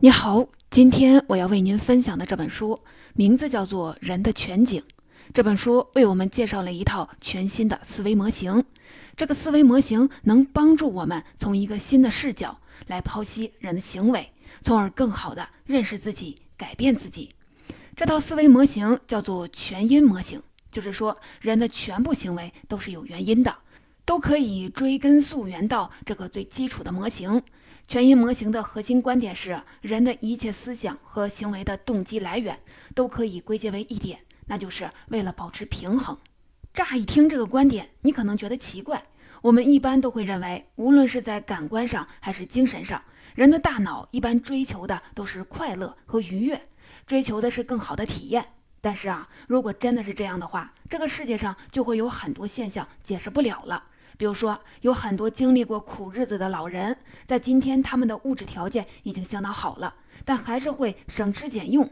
你好，今天我要为您分享的这本书名字叫做《人的全景》。这本书为我们介绍了一套全新的思维模型。这个思维模型能帮助我们从一个新的视角来剖析人的行为，从而更好地认识自己、改变自己。这套思维模型叫做全因模型，就是说人的全部行为都是有原因的，都可以追根溯源到这个最基础的模型。全因模型的核心观点是，人的一切思想和行为的动机来源都可以归结为一点，那就是为了保持平衡。乍一听这个观点，你可能觉得奇怪。我们一般都会认为，无论是在感官上还是精神上，人的大脑一般追求的都是快乐和愉悦，追求的是更好的体验。但是啊，如果真的是这样的话，这个世界上就会有很多现象解释不了了。比如说，有很多经历过苦日子的老人，在今天他们的物质条件已经相当好了，但还是会省吃俭用。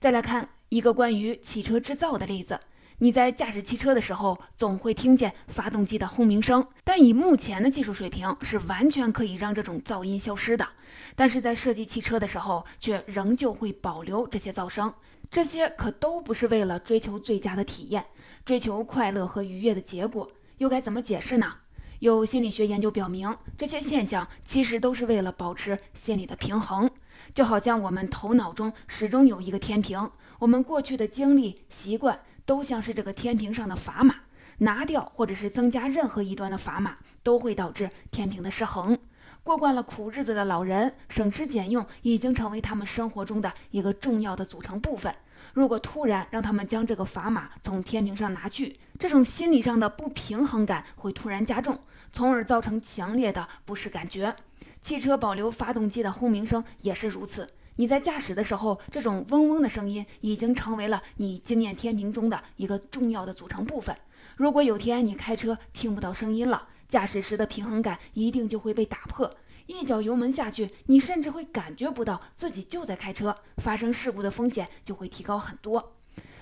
再来看一个关于汽车制造的例子：你在驾驶汽车的时候，总会听见发动机的轰鸣声，但以目前的技术水平，是完全可以让这种噪音消失的。但是在设计汽车的时候，却仍旧会保留这些噪声。这些可都不是为了追求最佳的体验，追求快乐和愉悦的结果，又该怎么解释呢？有心理学研究表明，这些现象其实都是为了保持心理的平衡，就好像我们头脑中始终有一个天平，我们过去的经历、习惯都像是这个天平上的砝码，拿掉或者是增加任何一端的砝码，都会导致天平的失衡。过惯了苦日子的老人，省吃俭用已经成为他们生活中的一个重要的组成部分。如果突然让他们将这个砝码从天平上拿去，这种心理上的不平衡感会突然加重，从而造成强烈的不适感觉。汽车保留发动机的轰鸣声也是如此。你在驾驶的时候，这种嗡嗡的声音已经成为了你经验天平中的一个重要的组成部分。如果有天你开车听不到声音了，驾驶时的平衡感一定就会被打破。一脚油门下去，你甚至会感觉不到自己就在开车，发生事故的风险就会提高很多。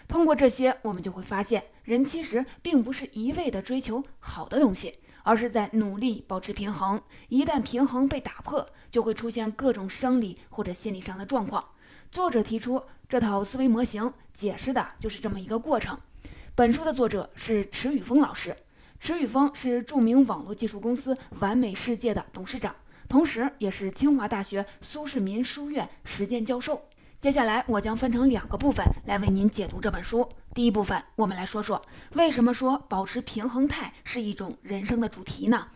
通过这些，我们就会发现，人其实并不是一味的追求好的东西，而是在努力保持平衡。一旦平衡被打破，就会出现各种生理或者心理上的状况。作者提出这套思维模型，解释的就是这么一个过程。本书的作者是池宇峰老师，池宇峰是著名网络技术公司完美世界的董事长。同时，也是清华大学苏世民书院实践教授。接下来，我将分成两个部分来为您解读这本书。第一部分，我们来说说为什么说保持平衡态是一种人生的主题呢？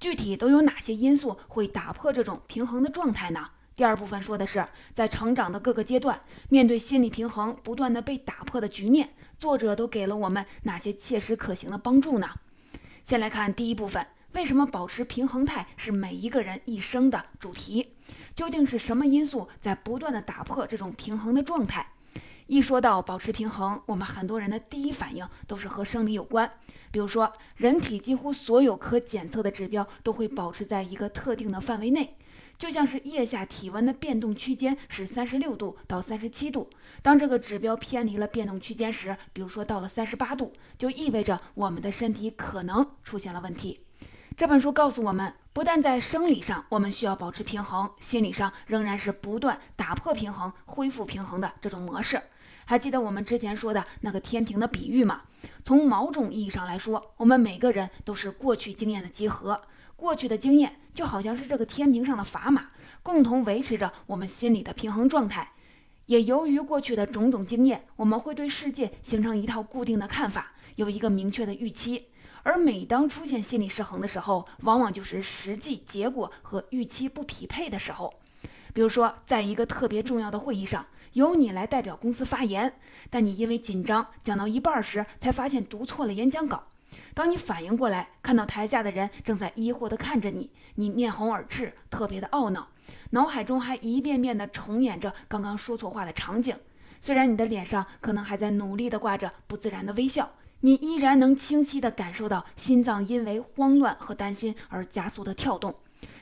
具体都有哪些因素会打破这种平衡的状态呢？第二部分说的是在成长的各个阶段，面对心理平衡不断的被打破的局面，作者都给了我们哪些切实可行的帮助呢？先来看第一部分。为什么保持平衡态是每一个人一生的主题？究竟是什么因素在不断的打破这种平衡的状态？一说到保持平衡，我们很多人的第一反应都是和生理有关。比如说，人体几乎所有可检测的指标都会保持在一个特定的范围内。就像是腋下体温的变动区间是三十六度到三十七度，当这个指标偏离了变动区间时，比如说到了三十八度，就意味着我们的身体可能出现了问题。这本书告诉我们，不但在生理上我们需要保持平衡，心理上仍然是不断打破平衡、恢复平衡的这种模式。还记得我们之前说的那个天平的比喻吗？从某种意义上来说，我们每个人都是过去经验的集合。过去的经验就好像是这个天平上的砝码，共同维持着我们心理的平衡状态。也由于过去的种种经验，我们会对世界形成一套固定的看法，有一个明确的预期。而每当出现心理失衡的时候，往往就是实际结果和预期不匹配的时候。比如说，在一个特别重要的会议上，由你来代表公司发言，但你因为紧张，讲到一半时才发现读错了演讲稿。当你反应过来，看到台下的人正在疑惑地看着你，你面红耳赤，特别的懊恼，脑海中还一遍遍地重演着刚刚说错话的场景。虽然你的脸上可能还在努力地挂着不自然的微笑，你依然能清晰地感受到心脏因为慌乱和担心而加速的跳动。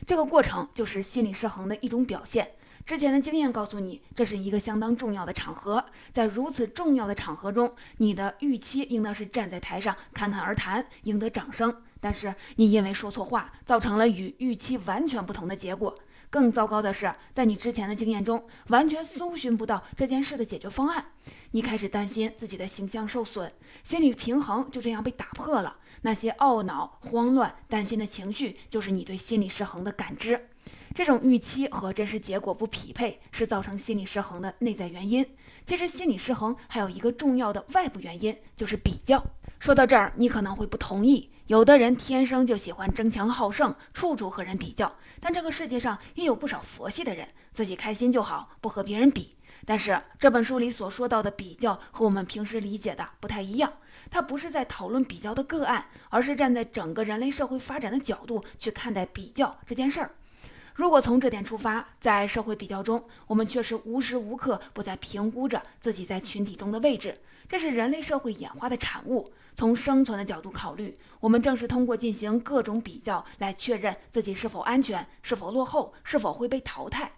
这个过程就是心理失衡的一种表现。之前的经验告诉你，这是一个相当重要的场合，在如此重要的场合中，你的预期应当是站在台上侃侃而谈，赢得掌声。但是你因为说错话，造成了与预期完全不同的结果，更糟糕的是，在你之前的经验中，完全搜寻不到这件事的解决方案。你开始担心自己的形象受损，心理平衡就这样被打破了。那些懊恼、慌乱、担心的情绪，就是你对心理失衡的感知。这种预期和真实结果不匹配，是造成心理失衡的内在原因。其实，心理失衡还有一个重要的外部原因，就是比较。说到这儿，你可能会不同意。有的人天生就喜欢争强好胜，处处和人比较。但这个世界上也有不少佛系的人，自己开心就好，不和别人比。但是这本书里所说到的比较和我们平时理解的不太一样。它不是在讨论比较的个案，而是站在整个人类社会发展的角度去看待比较这件事儿。如果从这点出发，在社会比较中，我们确实无时无刻不在评估着自己在群体中的位置。这是人类社会演化的产物。从生存的角度考虑，我们正是通过进行各种比较来确认自己是否安全、是否落后、是否会被淘汰。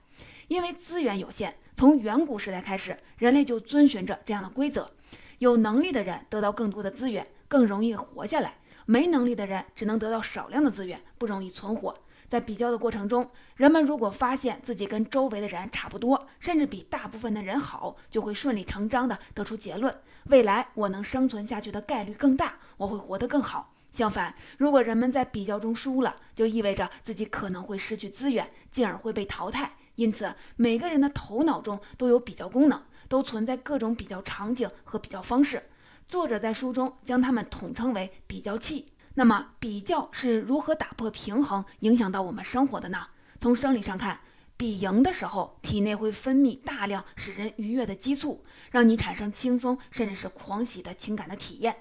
因为资源有限，从远古时代开始，人类就遵循着这样的规则：有能力的人得到更多的资源，更容易活下来；没能力的人只能得到少量的资源，不容易存活。在比较的过程中，人们如果发现自己跟周围的人差不多，甚至比大部分的人好，就会顺理成章地得出结论：未来我能生存下去的概率更大，我会活得更好。相反，如果人们在比较中输了，就意味着自己可能会失去资源，进而会被淘汰。因此，每个人的头脑中都有比较功能，都存在各种比较场景和比较方式。作者在书中将它们统称为比较器。那么，比较是如何打破平衡，影响到我们生活的呢？从生理上看，比赢的时候，体内会分泌大量使人愉悦的激素，让你产生轻松甚至是狂喜的情感的体验；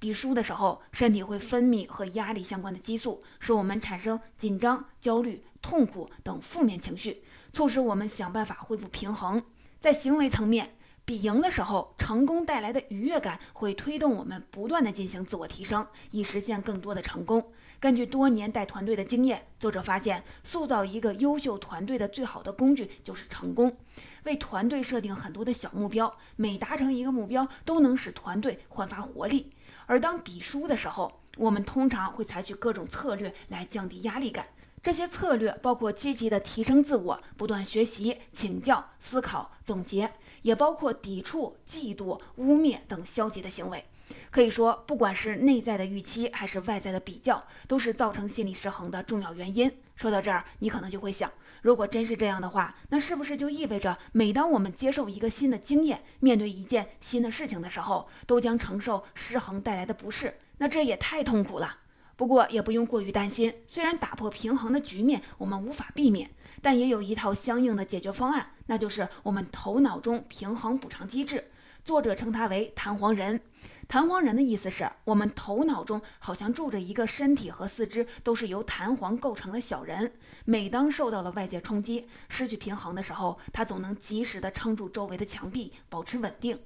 比输的时候，身体会分泌和压力相关的激素，使我们产生紧张、焦虑、痛苦等负面情绪，促使我们想办法恢复平衡。在行为层面，比赢的时候，成功带来的愉悦感会推动我们不断的进行自我提升，以实现更多的成功。根据多年带团队的经验，作者发现，塑造一个优秀团队的最好的工具就是成功。为团队设定很多的小目标，每达成一个目标，都能使团队焕发活力。而当比输的时候，我们通常会采取各种策略来降低压力感。这些策略包括积极的提升自我、不断学习、请教、思考、总结。也包括抵触、嫉妒、污蔑等消极的行为。可以说，不管是内在的预期还是外在的比较，都是造成心理失衡的重要原因。说到这儿，你可能就会想：如果真是这样的话，那是不是就意味着，每当我们接受一个新的经验、面对一件新的事情的时候，都将承受失衡带来的不适？那这也太痛苦了。不过也不用过于担心，虽然打破平衡的局面我们无法避免。但也有一套相应的解决方案，那就是我们头脑中平衡补偿机制。作者称它为“弹簧人”。弹簧人的意思是我们头脑中好像住着一个身体和四肢都是由弹簧构成的小人。每当受到了外界冲击、失去平衡的时候，他总能及时地撑住周围的墙壁，保持稳定。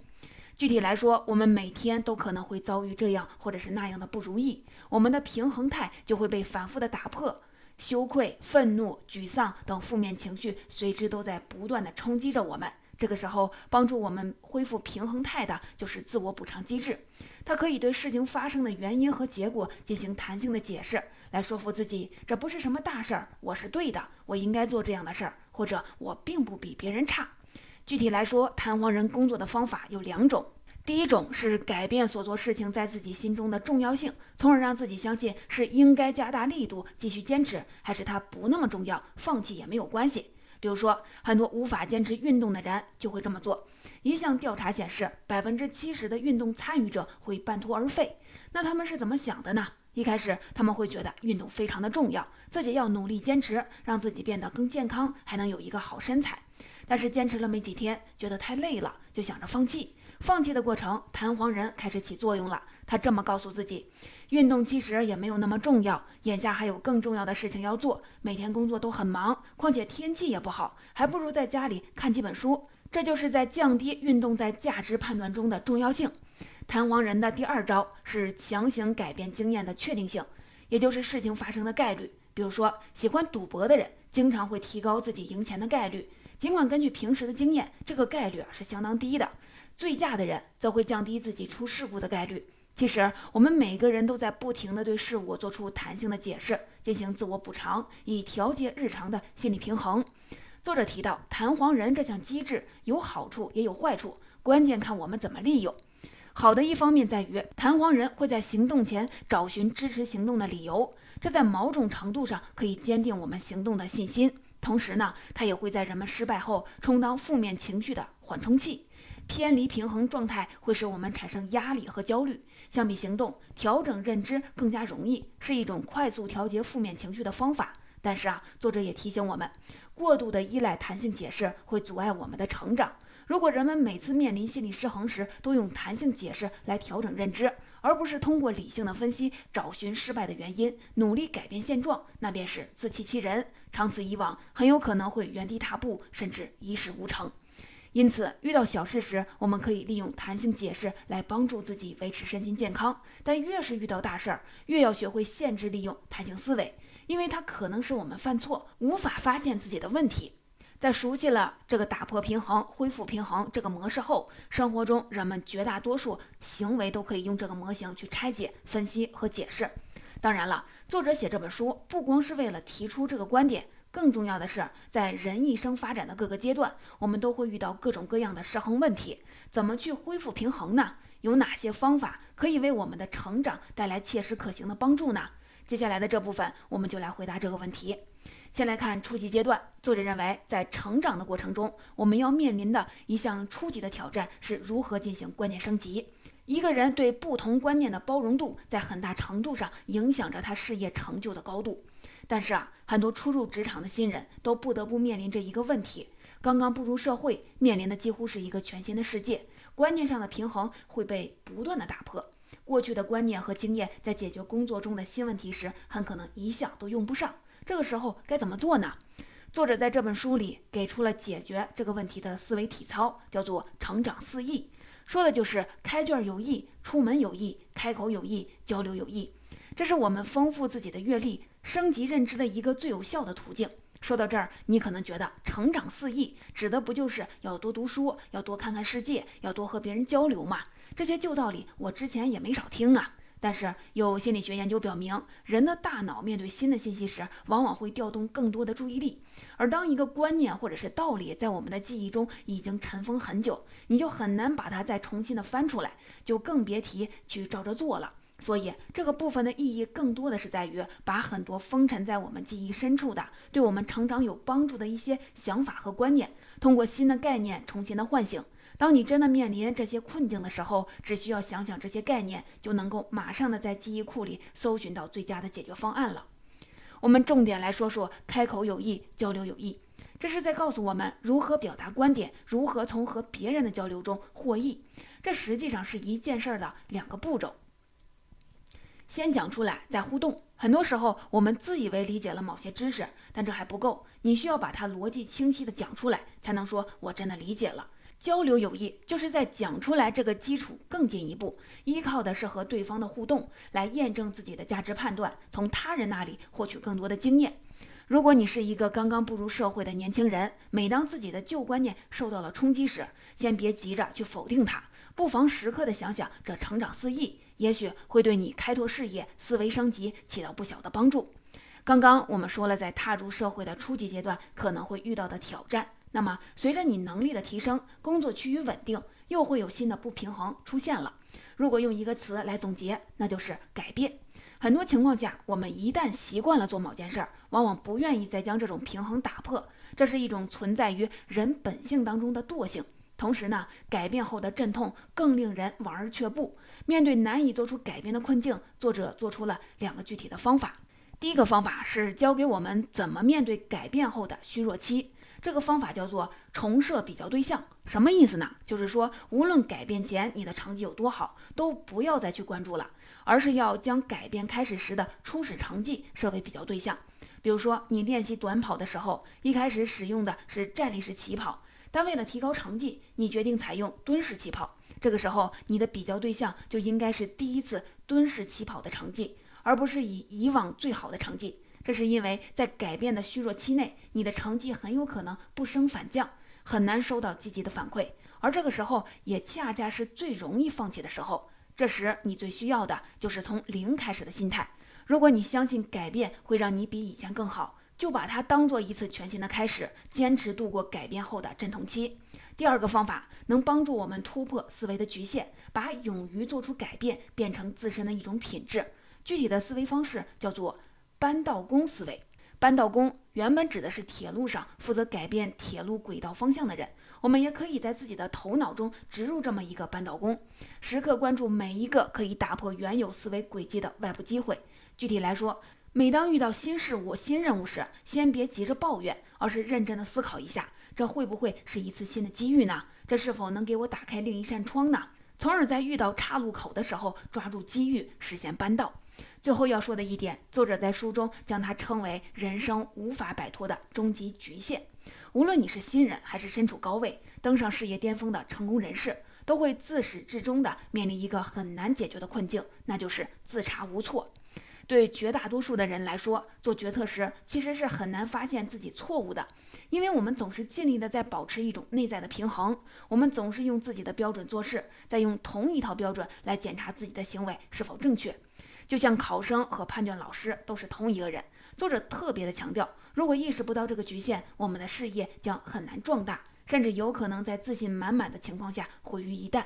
具体来说，我们每天都可能会遭遇这样或者是那样的不如意，我们的平衡态就会被反复的打破。羞愧、愤怒、沮丧等负面情绪随之都在不断的冲击着我们。这个时候，帮助我们恢复平衡态的就是自我补偿机制。它可以对事情发生的原因和结果进行弹性的解释，来说服自己这不是什么大事儿，我是对的，我应该做这样的事儿，或者我并不比别人差。具体来说，弹簧人工作的方法有两种。第一种是改变所做事情在自己心中的重要性，从而让自己相信是应该加大力度继续坚持，还是它不那么重要，放弃也没有关系。比如说，很多无法坚持运动的人就会这么做。一项调查显示，百分之七十的运动参与者会半途而废。那他们是怎么想的呢？一开始他们会觉得运动非常的重要，自己要努力坚持，让自己变得更健康，还能有一个好身材。但是坚持了没几天，觉得太累了，就想着放弃。放弃的过程，弹簧人开始起作用了。他这么告诉自己：运动其实也没有那么重要，眼下还有更重要的事情要做。每天工作都很忙，况且天气也不好，还不如在家里看几本书。这就是在降低运动在价值判断中的重要性。弹簧人的第二招是强行改变经验的确定性，也就是事情发生的概率。比如说，喜欢赌博的人经常会提高自己赢钱的概率，尽管根据平时的经验，这个概率啊是相当低的。醉驾的人则会降低自己出事故的概率。其实，我们每个人都在不停地对事物做出弹性的解释，进行自我补偿，以调节日常的心理平衡。作者提到，弹簧人这项机制有好处也有坏处，关键看我们怎么利用。好的一方面在于，弹簧人会在行动前找寻支持行动的理由，这在某种程度上可以坚定我们行动的信心。同时呢，它也会在人们失败后充当负面情绪的缓冲器。偏离平衡状态会使我们产生压力和焦虑。相比行动，调整认知更加容易，是一种快速调节负面情绪的方法。但是啊，作者也提醒我们，过度的依赖弹性解释会阻碍我们的成长。如果人们每次面临心理失衡时都用弹性解释来调整认知，而不是通过理性的分析找寻失败的原因，努力改变现状，那便是自欺欺人。长此以往，很有可能会原地踏步，甚至一事无成。因此，遇到小事时，我们可以利用弹性解释来帮助自己维持身心健康。但越是遇到大事儿，越要学会限制利用弹性思维，因为它可能使我们犯错，无法发现自己的问题。在熟悉了这个打破平衡、恢复平衡这个模式后，生活中人们绝大多数行为都可以用这个模型去拆解、分析和解释。当然了，作者写这本书不光是为了提出这个观点。更重要的是，在人一生发展的各个阶段，我们都会遇到各种各样的失衡问题。怎么去恢复平衡呢？有哪些方法可以为我们的成长带来切实可行的帮助呢？接下来的这部分，我们就来回答这个问题。先来看初级阶段，作者认为，在成长的过程中，我们要面临的一项初级的挑战是如何进行观念升级。一个人对不同观念的包容度，在很大程度上影响着他事业成就的高度。但是啊，很多初入职场的新人都不得不面临着一个问题：刚刚步入社会，面临的几乎是一个全新的世界，观念上的平衡会被不断的打破。过去的观念和经验在解决工作中的新问题时，很可能一项都用不上。这个时候该怎么做呢？作者在这本书里给出了解决这个问题的思维体操，叫做“成长四义”，说的就是开卷有益、出门有益、开口有益、交流有益。这是我们丰富自己的阅历。升级认知的一个最有效的途径。说到这儿，你可能觉得“成长四意”指的不就是要多读书、要多看看世界、要多和别人交流吗？这些旧道理我之前也没少听啊。但是有心理学研究表明，人的大脑面对新的信息时，往往会调动更多的注意力。而当一个观念或者是道理在我们的记忆中已经尘封很久，你就很难把它再重新的翻出来，就更别提去照着做了。所以，这个部分的意义更多的是在于把很多封尘在我们记忆深处的、对我们成长有帮助的一些想法和观念，通过新的概念重新的唤醒。当你真的面临这些困境的时候，只需要想想这些概念，就能够马上的在记忆库里搜寻到最佳的解决方案了。我们重点来说说开口有益，交流有益，这是在告诉我们如何表达观点，如何从和别人的交流中获益。这实际上是一件事儿的两个步骤。先讲出来，再互动。很多时候，我们自以为理解了某些知识，但这还不够。你需要把它逻辑清晰地讲出来，才能说我真的理解了。交流有益，就是在讲出来这个基础更进一步，依靠的是和对方的互动来验证自己的价值判断，从他人那里获取更多的经验。如果你是一个刚刚步入社会的年轻人，每当自己的旧观念受到了冲击时，先别急着去否定它，不妨时刻的想想这成长四益。也许会对你开拓视野、思维升级起到不小的帮助。刚刚我们说了，在踏入社会的初级阶段可能会遇到的挑战。那么，随着你能力的提升，工作趋于稳定，又会有新的不平衡出现了。如果用一个词来总结，那就是改变。很多情况下，我们一旦习惯了做某件事儿，往往不愿意再将这种平衡打破。这是一种存在于人本性当中的惰性。同时呢，改变后的阵痛更令人望而却步。面对难以做出改变的困境，作者做出了两个具体的方法。第一个方法是教给我们怎么面对改变后的虚弱期。这个方法叫做重设比较对象。什么意思呢？就是说，无论改变前你的成绩有多好，都不要再去关注了，而是要将改变开始时的初始成绩设为比较对象。比如说，你练习短跑的时候，一开始使用的是站立式起跑。但为了提高成绩，你决定采用蹲式起跑。这个时候，你的比较对象就应该是第一次蹲式起跑的成绩，而不是以以往最好的成绩。这是因为在改变的虚弱期内，你的成绩很有可能不升反降，很难收到积极的反馈。而这个时候，也恰恰是最容易放弃的时候。这时你最需要的就是从零开始的心态。如果你相信改变会让你比以前更好，就把它当做一次全新的开始，坚持度过改变后的阵痛期。第二个方法能帮助我们突破思维的局限，把勇于做出改变变成自身的一种品质。具体的思维方式叫做扳道工思维。扳道工原本指的是铁路上负责改变铁路轨道方向的人。我们也可以在自己的头脑中植入这么一个扳道工，时刻关注每一个可以打破原有思维轨迹的外部机会。具体来说，每当遇到新事物、新任务时，先别急着抱怨，而是认真的思考一下，这会不会是一次新的机遇呢？这是否能给我打开另一扇窗呢？从而在遇到岔路口的时候，抓住机遇，实现扳道。最后要说的一点，作者在书中将它称为人生无法摆脱的终极局限。无论你是新人还是身处高位、登上事业巅峰的成功人士，都会自始至终的面临一个很难解决的困境，那就是自查无措。对绝大多数的人来说，做决策时其实是很难发现自己错误的，因为我们总是尽力的在保持一种内在的平衡，我们总是用自己的标准做事，在用同一套标准来检查自己的行为是否正确。就像考生和判卷老师都是同一个人。作者特别的强调，如果意识不到这个局限，我们的事业将很难壮大，甚至有可能在自信满满的情况下毁于一旦。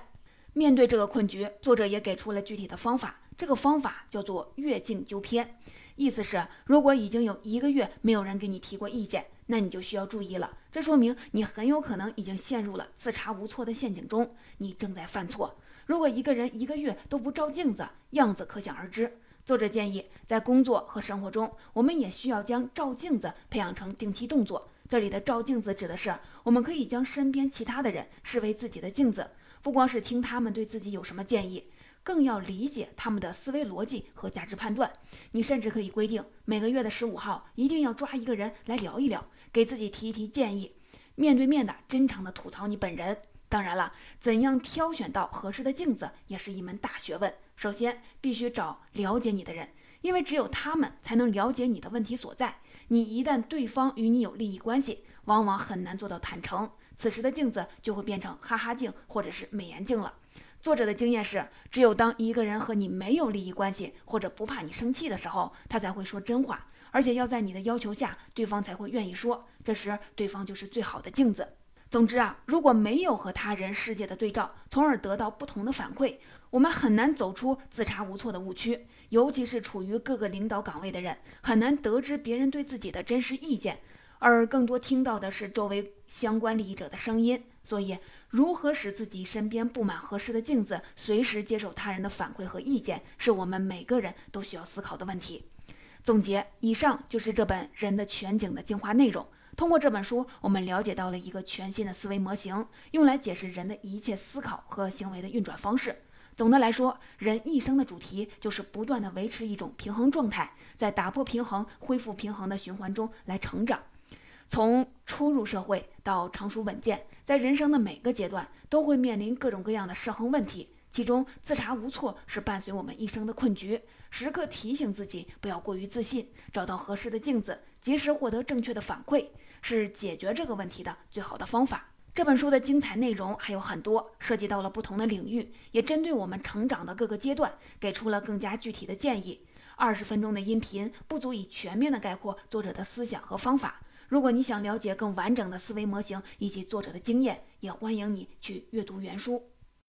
面对这个困局，作者也给出了具体的方法。这个方法叫做越境纠偏，意思是，如果已经有一个月没有人给你提过意见，那你就需要注意了。这说明你很有可能已经陷入了自查无措的陷阱中，你正在犯错。如果一个人一个月都不照镜子，样子可想而知。作者建议，在工作和生活中，我们也需要将照镜子培养成定期动作。这里的照镜子指的是，我们可以将身边其他的人视为自己的镜子，不光是听他们对自己有什么建议，更要理解他们的思维逻辑和价值判断。你甚至可以规定，每个月的十五号一定要抓一个人来聊一聊，给自己提一提建议，面对面的真诚的吐槽你本人。当然了，怎样挑选到合适的镜子也是一门大学问。首先，必须找了解你的人，因为只有他们才能了解你的问题所在。你一旦对方与你有利益关系，往往很难做到坦诚，此时的镜子就会变成哈哈镜或者是美颜镜了。作者的经验是，只有当一个人和你没有利益关系，或者不怕你生气的时候，他才会说真话，而且要在你的要求下，对方才会愿意说。这时，对方就是最好的镜子。总之啊，如果没有和他人世界的对照，从而得到不同的反馈，我们很难走出自查无错的误区。尤其是处于各个领导岗位的人，很难得知别人对自己的真实意见，而更多听到的是周围相关利益者的声音。所以，如何使自己身边布满合适的镜子，随时接受他人的反馈和意见，是我们每个人都需要思考的问题。总结，以上就是这本《人的全景》的精华内容。通过这本书，我们了解到了一个全新的思维模型，用来解释人的一切思考和行为的运转方式。总的来说，人一生的主题就是不断地维持一种平衡状态，在打破平衡、恢复平衡的循环中来成长。从初入社会到成熟稳健，在人生的每个阶段都会面临各种各样的失衡问题，其中自查无措是伴随我们一生的困局。时刻提醒自己不要过于自信，找到合适的镜子，及时获得正确的反馈。是解决这个问题的最好的方法。这本书的精彩内容还有很多，涉及到了不同的领域，也针对我们成长的各个阶段，给出了更加具体的建议。二十分钟的音频不足以全面的概括作者的思想和方法。如果你想了解更完整的思维模型以及作者的经验，也欢迎你去阅读原书。